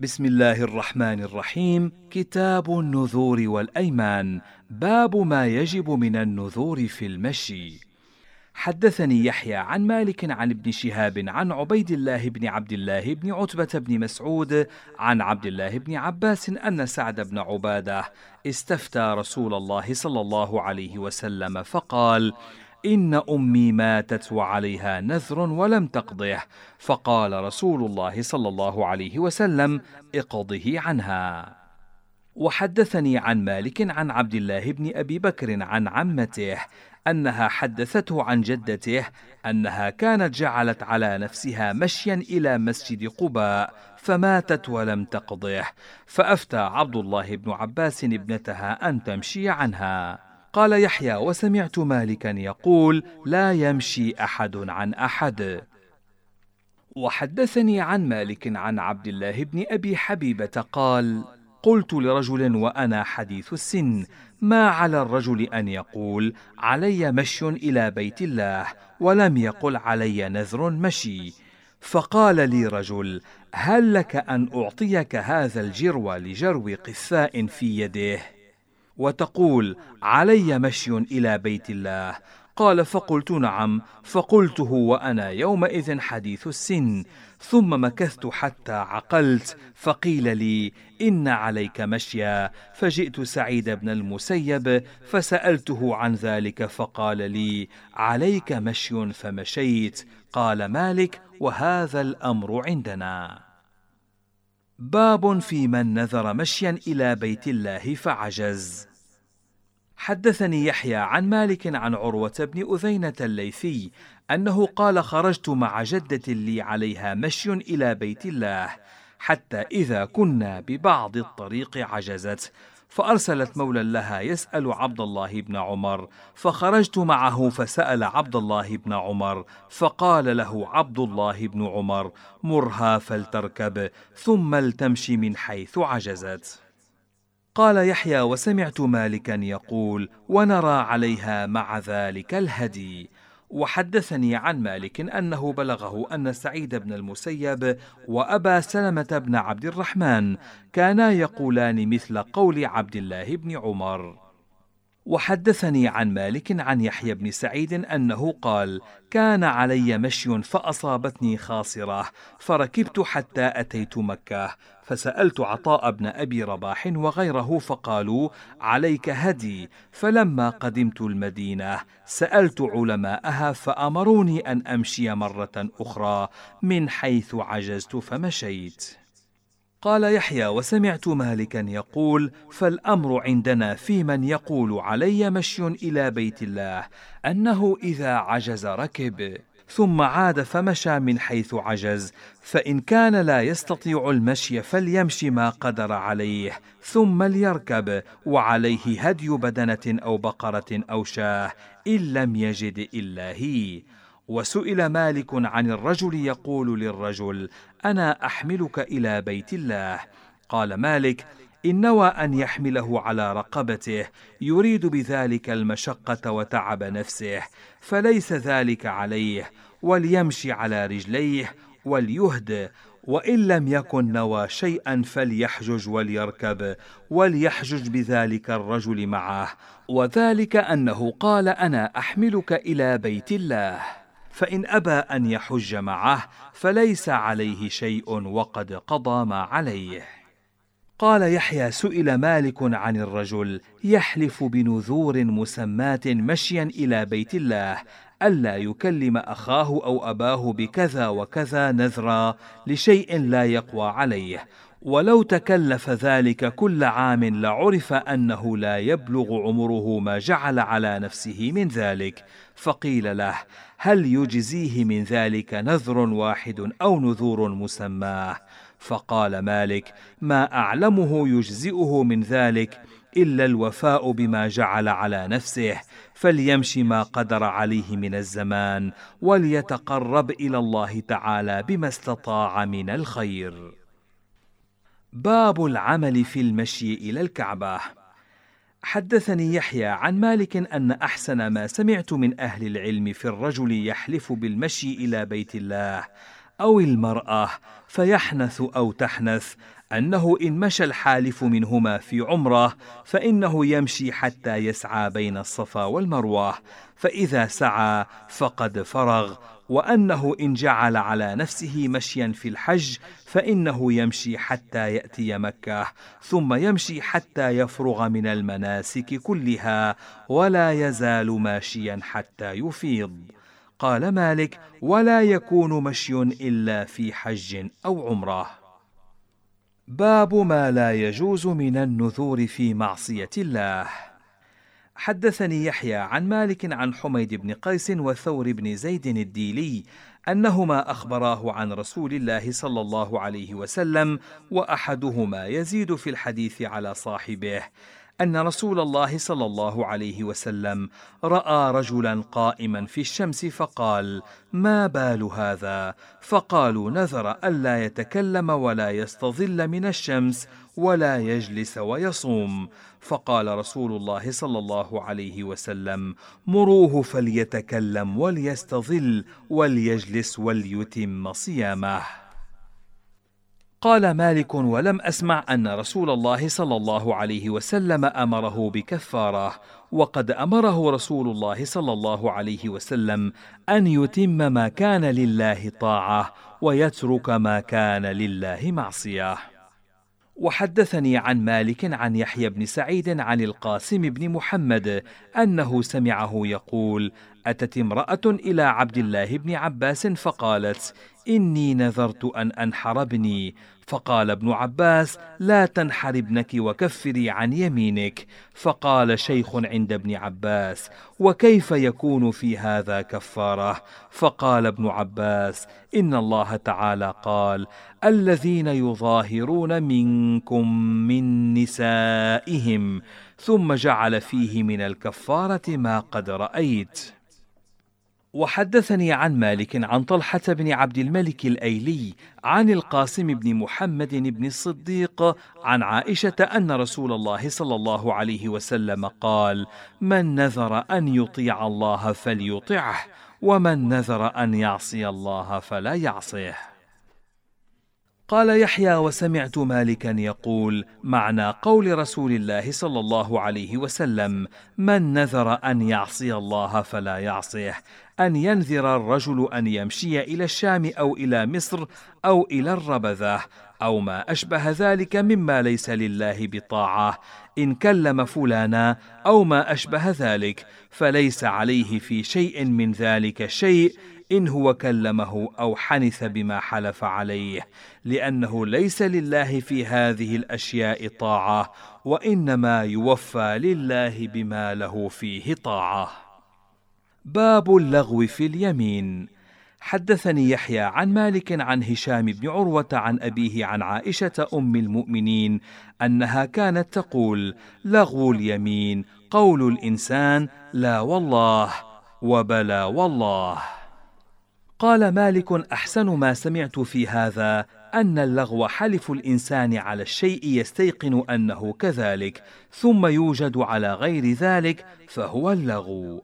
بسم الله الرحمن الرحيم. كتاب النذور والأيمان. باب ما يجب من النذور في المشي. حدثني يحيى عن مالك عن ابن شهاب عن عبيد الله بن عبد الله بن عتبة بن مسعود عن عبد الله بن عباس أن سعد بن عبادة استفتى رسول الله صلى الله عليه وسلم فقال إن أمي ماتت وعليها نذر ولم تقضه فقال رسول الله صلى الله عليه وسلم اقضه عنها. وحدثني عن مالك عن عبد الله بن أبي بكر عن عمته أنها حدثته عن جدته أنها كانت جعلت على نفسها مشيا إلى مسجد قباء فماتت ولم تقضه فأفتى عبد الله بن عباس ابنتها أن تمشي عنها. قال يحيى وسمعت مالكا يقول لا يمشي أحد عن أحد وحدثني عن مالك عن عبد الله بن أبي حبيبة قال قلت لرجل وأنا حديث السن ما على الرجل أن يقول علي مشي إلى بيت الله ولم يقل علي نذر مشي فقال لي رجل هل لك أن أعطيك هذا الجرو لجرو قثاء في يده؟ وتقول علي مشي إلى بيت الله. قال فقلت نعم. فقلته وأنا يومئذ حديث السن. ثم مكثت حتى عقلت فقيل لي إن عليك مشيا. فجئت سعيد بن المسيب فسألته عن ذلك فقال لي عليك مشي فمشيت. قال مالك وهذا الأمر عندنا. باب في من نذر مشيا إلى بيت الله فعجز. حدثني يحيى عن مالك عن عروة بن أذينة الليثي أنه قال خرجت مع جدة لي عليها مشي إلى بيت الله حتى إذا كنا ببعض الطريق عجزت فأرسلت مولى لها يسأل عبد الله بن عمر فخرجت معه فسأل عبد الله بن عمر فقال له عبد الله بن عمر مرها فلتركب ثم لتمشي من حيث عجزت. قال يحيى وسمعت مالكا يقول ونرى عليها مع ذلك الهدي. وحدثني عن مالك أنه بلغه أن سعيد بن المسيب وأبا سلمة بن عبد الرحمن كانا يقولان مثل قول عبد الله بن عمر. وحدثني عن مالك عن يحيى بن سعيد أنه قال كان علي مشي فأصابتني خاصرة فركبت حتى أتيت مكة فسألت عطاء بن أبي رباح وغيره فقالوا عليك هدي. فلما قدمت المدينة سألت علماءها فأمروني أن أمشي مرة أخرى من حيث عجزت فمشيت. قال يحيى وسمعت مالكا يقول فالأمر عندنا في من يقول علي مشي إلى بيت الله أنه إذا عجز ركب ثم عاد فمشى من حيث عجز فإن كان لا يستطيع المشي فليمشي ما قدر عليه ثم ليركب وعليه هدي بدنة أو بقرة أو شاة إن لم يجد إلا هي. وسئل مالك عن الرجل يقول للرجل أنا أحملك إلى بيت الله. قال مالك إن نوى أن يحمله على رقبته يريد بذلك المشقة وتعب نفسه فليس ذلك عليه وليمشي على رجليه وليهد وإن لم يكن نوى شيئا فليحجج وليركب وليحجج بذلك الرجل معه. وذلك أنه قال أنا أحملك إلى بيت الله. فإن أبى أن يحج معه فليس عليه شيء وقد قضى ما عليه. قال يحيى سئل مالك عن الرجل يحلف بنذور مسماة مشيا إلى بيت الله ألا يكلم أخاه أو أباه بكذا وكذا نذرا لشيء لا يقوى عليه ولو تكلف ذلك كل عام لعرف أنه لا يبلغ عمره ما جعل على نفسه من ذلك. فقيل له هل يجزيه من ذلك نذر واحد أو نذور مسماه فقال مالك ما أعلمه يجزئه من ذلك إلا الوفاء بما جعل على نفسه. فليمشي ما قدر عليه من الزمان وليتقرب إلى الله تعالى بما استطاع من الخير. باب العمل في المشي إلى الكعبة. حدثني يحيى عن مالك أن أحسن ما سمعت من أهل العلم في الرجل يحلف بالمشي إلى بيت الله أو المرأة فيحنث أو تحنث أنه إن مشى الحالف منهما في عمرة فإنه يمشي حتى يسعى بين الصفا والمروة فإذا سعى فقد فرغ وأنه إن جعل على نفسه مشيا في الحج فإنه يمشي حتى يأتي مكة ثم يمشي حتى يفرغ من المناسك كلها ولا يزال ماشيا حتى يفيض. قال مالك ولا يكون مشي إلا في حج أو عمرة. باب ما لا يجوز من النذور في معصية الله. حدثني يحيى عن مالك عن حميد بن قيس وثور بن زيد الديلي أنهما أخبراه عن رسول الله صلى الله عليه وسلم وأحدهما يزيد في الحديث على صاحبه أن رسول الله صلى الله عليه وسلم رأى رجلا قائما في الشمس فقال ما بال هذا؟ فقالوا نذر الا يتكلم ولا يستظل من الشمس ولا يجلس ويصوم. فقال رسول الله صلى الله عليه وسلم مروه فليتكلم وليستظل وليجلس وليتم صيامه. قال مالك ولم أسمع أن رسول الله صلى الله عليه وسلم أمره بكفارة وقد أمره رسول الله صلى الله عليه وسلم أن يتم ما كان لله طاعة ويترك ما كان لله معصية. وحدثني عن مالك عن يحيى بن سعيد عن القاسم بن محمد أنه سمعه يقول أتت امرأة إلى عبد الله بن عباس فقالت إني نذرت أن أنحر ابني فقال ابن عباس لا تنحر ابنك وكفري عن يمينك. فقال شيخ عند ابن عباس وكيف يكون في هذا كفارة؟ فقال ابن عباس إن الله تعالى قال الذين يظاهرون منكم من نسائهم ثم جعل فيه من الكفارة ما قد رأيت. وحدثني عن مالك عن طلحة بن عبد الملك الأيلي عن القاسم بن محمد بن الصديق عن عائشة أن رسول الله صلى الله عليه وسلم قال: من نذر أن يطيع الله فليطعه، ومن نذر أن يعصي الله فلا يعصيه. قال يحيى وسمعت مالكا يقول معنى قول رسول الله صلى الله عليه وسلم من نذر أن يعصي الله فلا يعصيه أن ينذر الرجل أن يمشي إلى الشام أو إلى مصر أو إلى الربذة أو ما أشبه ذلك مما ليس لله بطاعة إن كلم فلانا أو ما أشبه ذلك فليس عليه في شيء من ذلك شيء إن هو كلمه أو حنث بما حلف عليه لأنه ليس لله في هذه الأشياء طاعة وإنما يوفى لله بما له فيه طاعة. باب اللغو في اليمين. حدثني يحيى عن مالك عن هشام بن عروة عن أبيه عن عائشة أم المؤمنين أنها كانت تقول لغو اليمين قول الإنسان لا والله وبلا والله. قال مالك أحسن ما سمعت في هذا أن اللغو حلف الإنسان على الشيء يستيقن أنه كذلك ثم يوجد على غير ذلك فهو اللغو.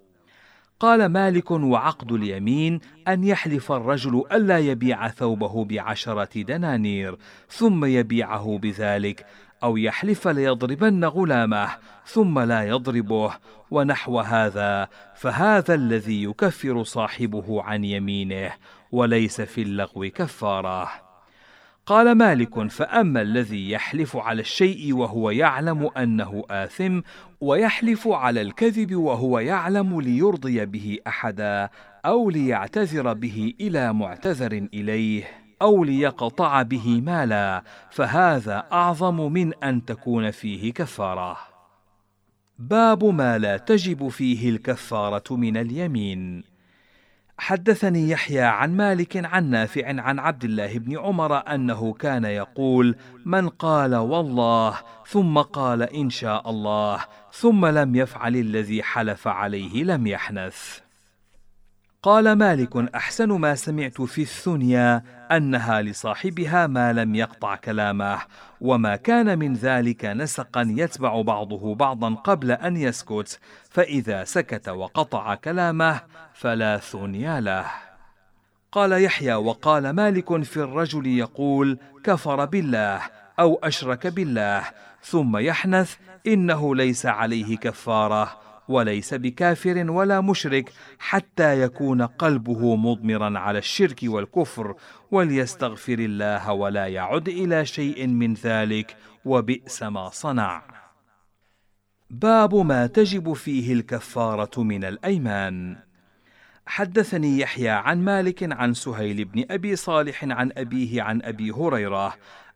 قال مالك وعقد اليمين أن يحلف الرجل ألا يبيع ثوبه بعشرة دنانير ثم يبيعه بذلك أو يحلف ليضربن غلامه ثم لا يضربه ونحو هذا فهذا الذي يكفر صاحبه عن يمينه وليس في اللغو كفارة. قال مالك فأما الذي يحلف على الشيء وهو يعلم أنه آثم ويحلف على الكذب وهو يعلم ليرضي به أحدا أو ليعتذر به إلى معتذر إليه. أو ليقطع به مالا فهذا أعظم من أن تكون فيه كفارة. باب ما لا تجب فيه الكفارة من اليمين. حدثني يحيى عن مالك عن نافع عن عبد الله بن عمر أنه كان يقول من قال والله ثم قال إن شاء الله ثم لم يفعل الذي حلف عليه لم يحنث قال مالك أحسن ما سمعت في الثنيا أنها لصاحبها ما لم يقطع كلامه وما كان من ذلك نسقا يتبع بعضه بعضا قبل أن يسكت فإذا سكت وقطع كلامه فلا ثنيا له. قال يحيى وقال مالك في الرجل يقول كفر بالله أو أشرك بالله ثم يحنث إنه ليس عليه كفارة وليس بكافر ولا مشرك حتى يكون قلبه مضمرا على الشرك والكفر وليستغفر الله ولا يعد إلى شيء من ذلك وبئس ما صنع. باب ما تجب فيه الكفارة من الأيمان. حدثني يحيى عن مالك عن سهيل بن أبي صالح عن أبيه عن أبي هريرة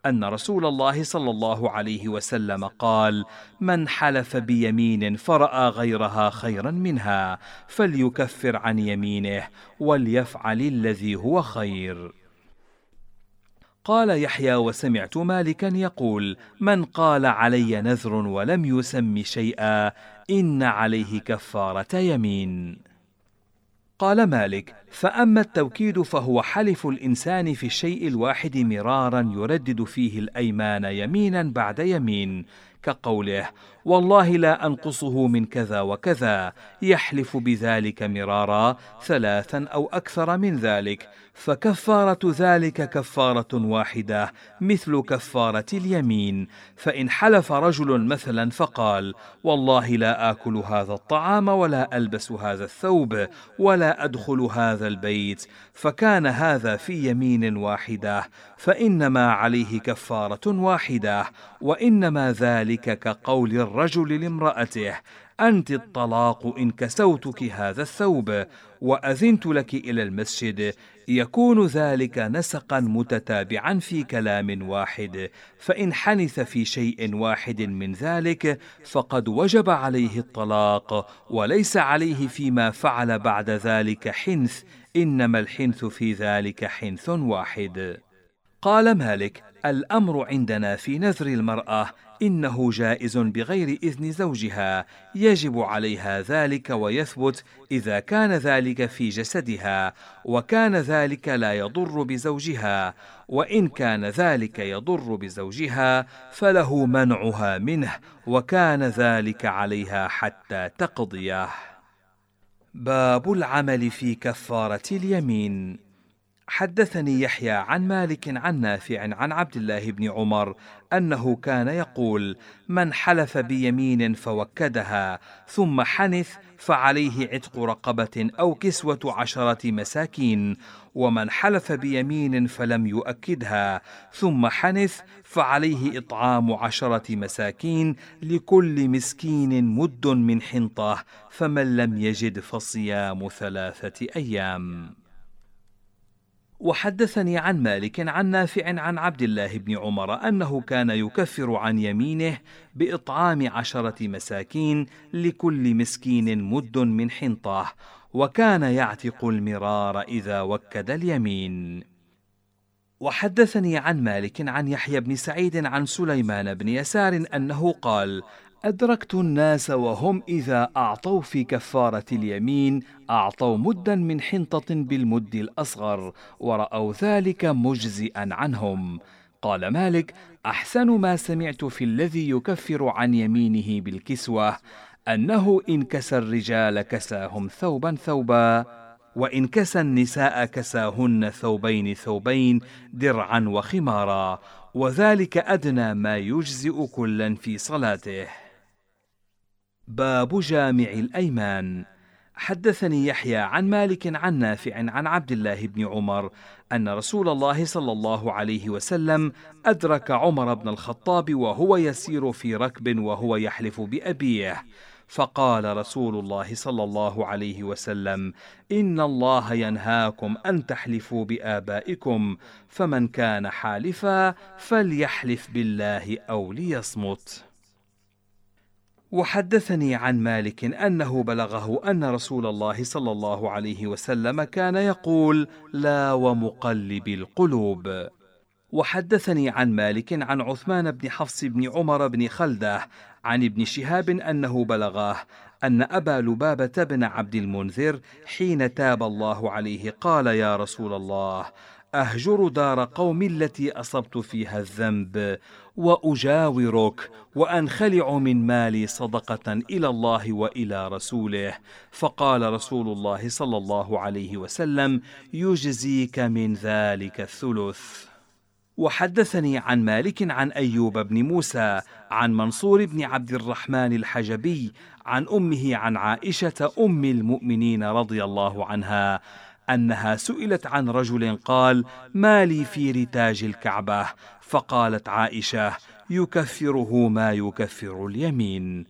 أن رسول الله صلى الله عليه وسلم قال من حلف بيمين فرأى غيرها خيرا منها فليكفر عن يمينه وليفعل الذي هو خير. قال يحيى وسمعت مالكا يقول من قال علي نذر ولم يسم شيئا إن عليه كفارة يمين. قال مالك فأما التوكيد فهو حلف الإنسان في الشيء الواحد مرارا يردد فيه الأيمان يمينا بعد يمين كقوله والله لا أنقصه من كذا وكذا يحلف بذلك مرارا ثلاثا أو أكثر من ذلك. فكفارة ذلك كفارة واحدة مثل كفارة اليمين. فإن حلف رجل مثلا فقال والله لا آكل هذا الطعام ولا ألبس هذا الثوب ولا أدخل هذا البيت. فكان هذا في يمين واحدة فإنما عليه كفارة واحدة وإنما ذلك كقول الرجل. لامرأته أنت الطلاق إن كسوتك هذا الثوب وأذنت لك إلى المسجد يكون ذلك نسقا متتابعا في كلام واحد فإن حنث في شيء واحد من ذلك فقد وجب عليه الطلاق وليس عليه فيما فعل بعد ذلك حنث إنما الحنث في ذلك حنث واحد. قال مالك الأمر عندنا في نذر المرأة إنه جائز بغير إذن زوجها. يجب عليها ذلك ويثبت إذا كان ذلك في جسدها وكان ذلك لا يضر بزوجها وإن كان ذلك يضر بزوجها فله منعها منه وكان ذلك عليها حتى تقضيه. باب العمل في كفارة اليمين. حدثني يحيى عن مالك عن نافع عن عبد الله بن عمر أنه كان يقول من حلف بيمين فوكدها ثم حنث فعليه عتق رقبة أو كسوة عشرة مساكين ومن حلف بيمين فلم يؤكدها ثم حنث فعليه إطعام عشرة مساكين لكل مسكين مد من حنطة فمن لم يجد فصيام ثلاثة أيام. وحدثني عن مالك عن نافع عن عبد الله بن عمر أنه كان يكفر عن يمينه بإطعام عشرة مساكين لكل مسكين مد من حنطه وكان يعتق المرار إذا وكد اليمين. وحدثني عن مالك عن يحيى بن سعيد عن سليمان بن يسار أنه قال أدركت الناس وهم إذا أعطوا في كفارة اليمين أعطوا مدا من حنطة بالمد الأصغر ورأوا ذلك مجزئا عنهم. قال مالك أحسن ما سمعت في الذي يكفر عن يمينه بالكسوة أنه إن كسى الرجال كساهم ثوبا ثوبا وإن كسى النساء كساهن ثوبين ثوبين درعا وخمارا وذلك أدنى ما يجزئ كلا في صلاته. باب جامع الأيمان. حدثني يحيى عن مالك عن نافع عن عبد الله بن عمر أن رسول الله صلى الله عليه وسلم أدرك عمر بن الخطاب وهو يسير في ركب وهو يحلف بأبيه. فقال رسول الله صلى الله عليه وسلم إن الله ينهاكم أن تحلفوا بآبائكم فمن كان حالفا فليحلف بالله أو ليصمت. وحدثني عن مالك أنه بلغه أن رسول الله صلى الله عليه وسلم كان يقول لا ومقلب القلوب. وحدثني عن مالك عن عثمان بن حفص بن عمر بن خلدة عن ابن شهاب أنه بلغاه أن أبا لبابة بن عبد المنذر حين تاب الله عليه قال يا رسول الله أهجر دار قوم التي أصبت فيها الذنب وأجاورك وأنخلع من مالي صدقة إلى الله وإلى رسوله. فقال رسول الله صلى الله عليه وسلم يجزيك من ذلك الثلث. وحدثني عن مالك عن أيوب بن موسى عن منصور بن عبد الرحمن الحجبي عن أمه عن عائشة أم المؤمنين رضي الله عنها أنها سئلت عن رجل قال ما لي في رتاج الكعبة؟ فقالت عائشة يكفره ما يكفر اليمين.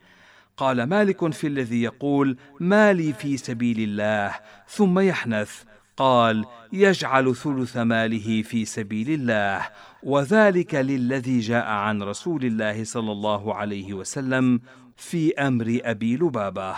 قال مالك في الذي يقول ما لي في سبيل الله. ثم يحنث قال يجعل ثلث ماله في سبيل الله وذلك للذي جاء عن رسول الله صلى الله عليه وسلم في أمر أبي لبابة.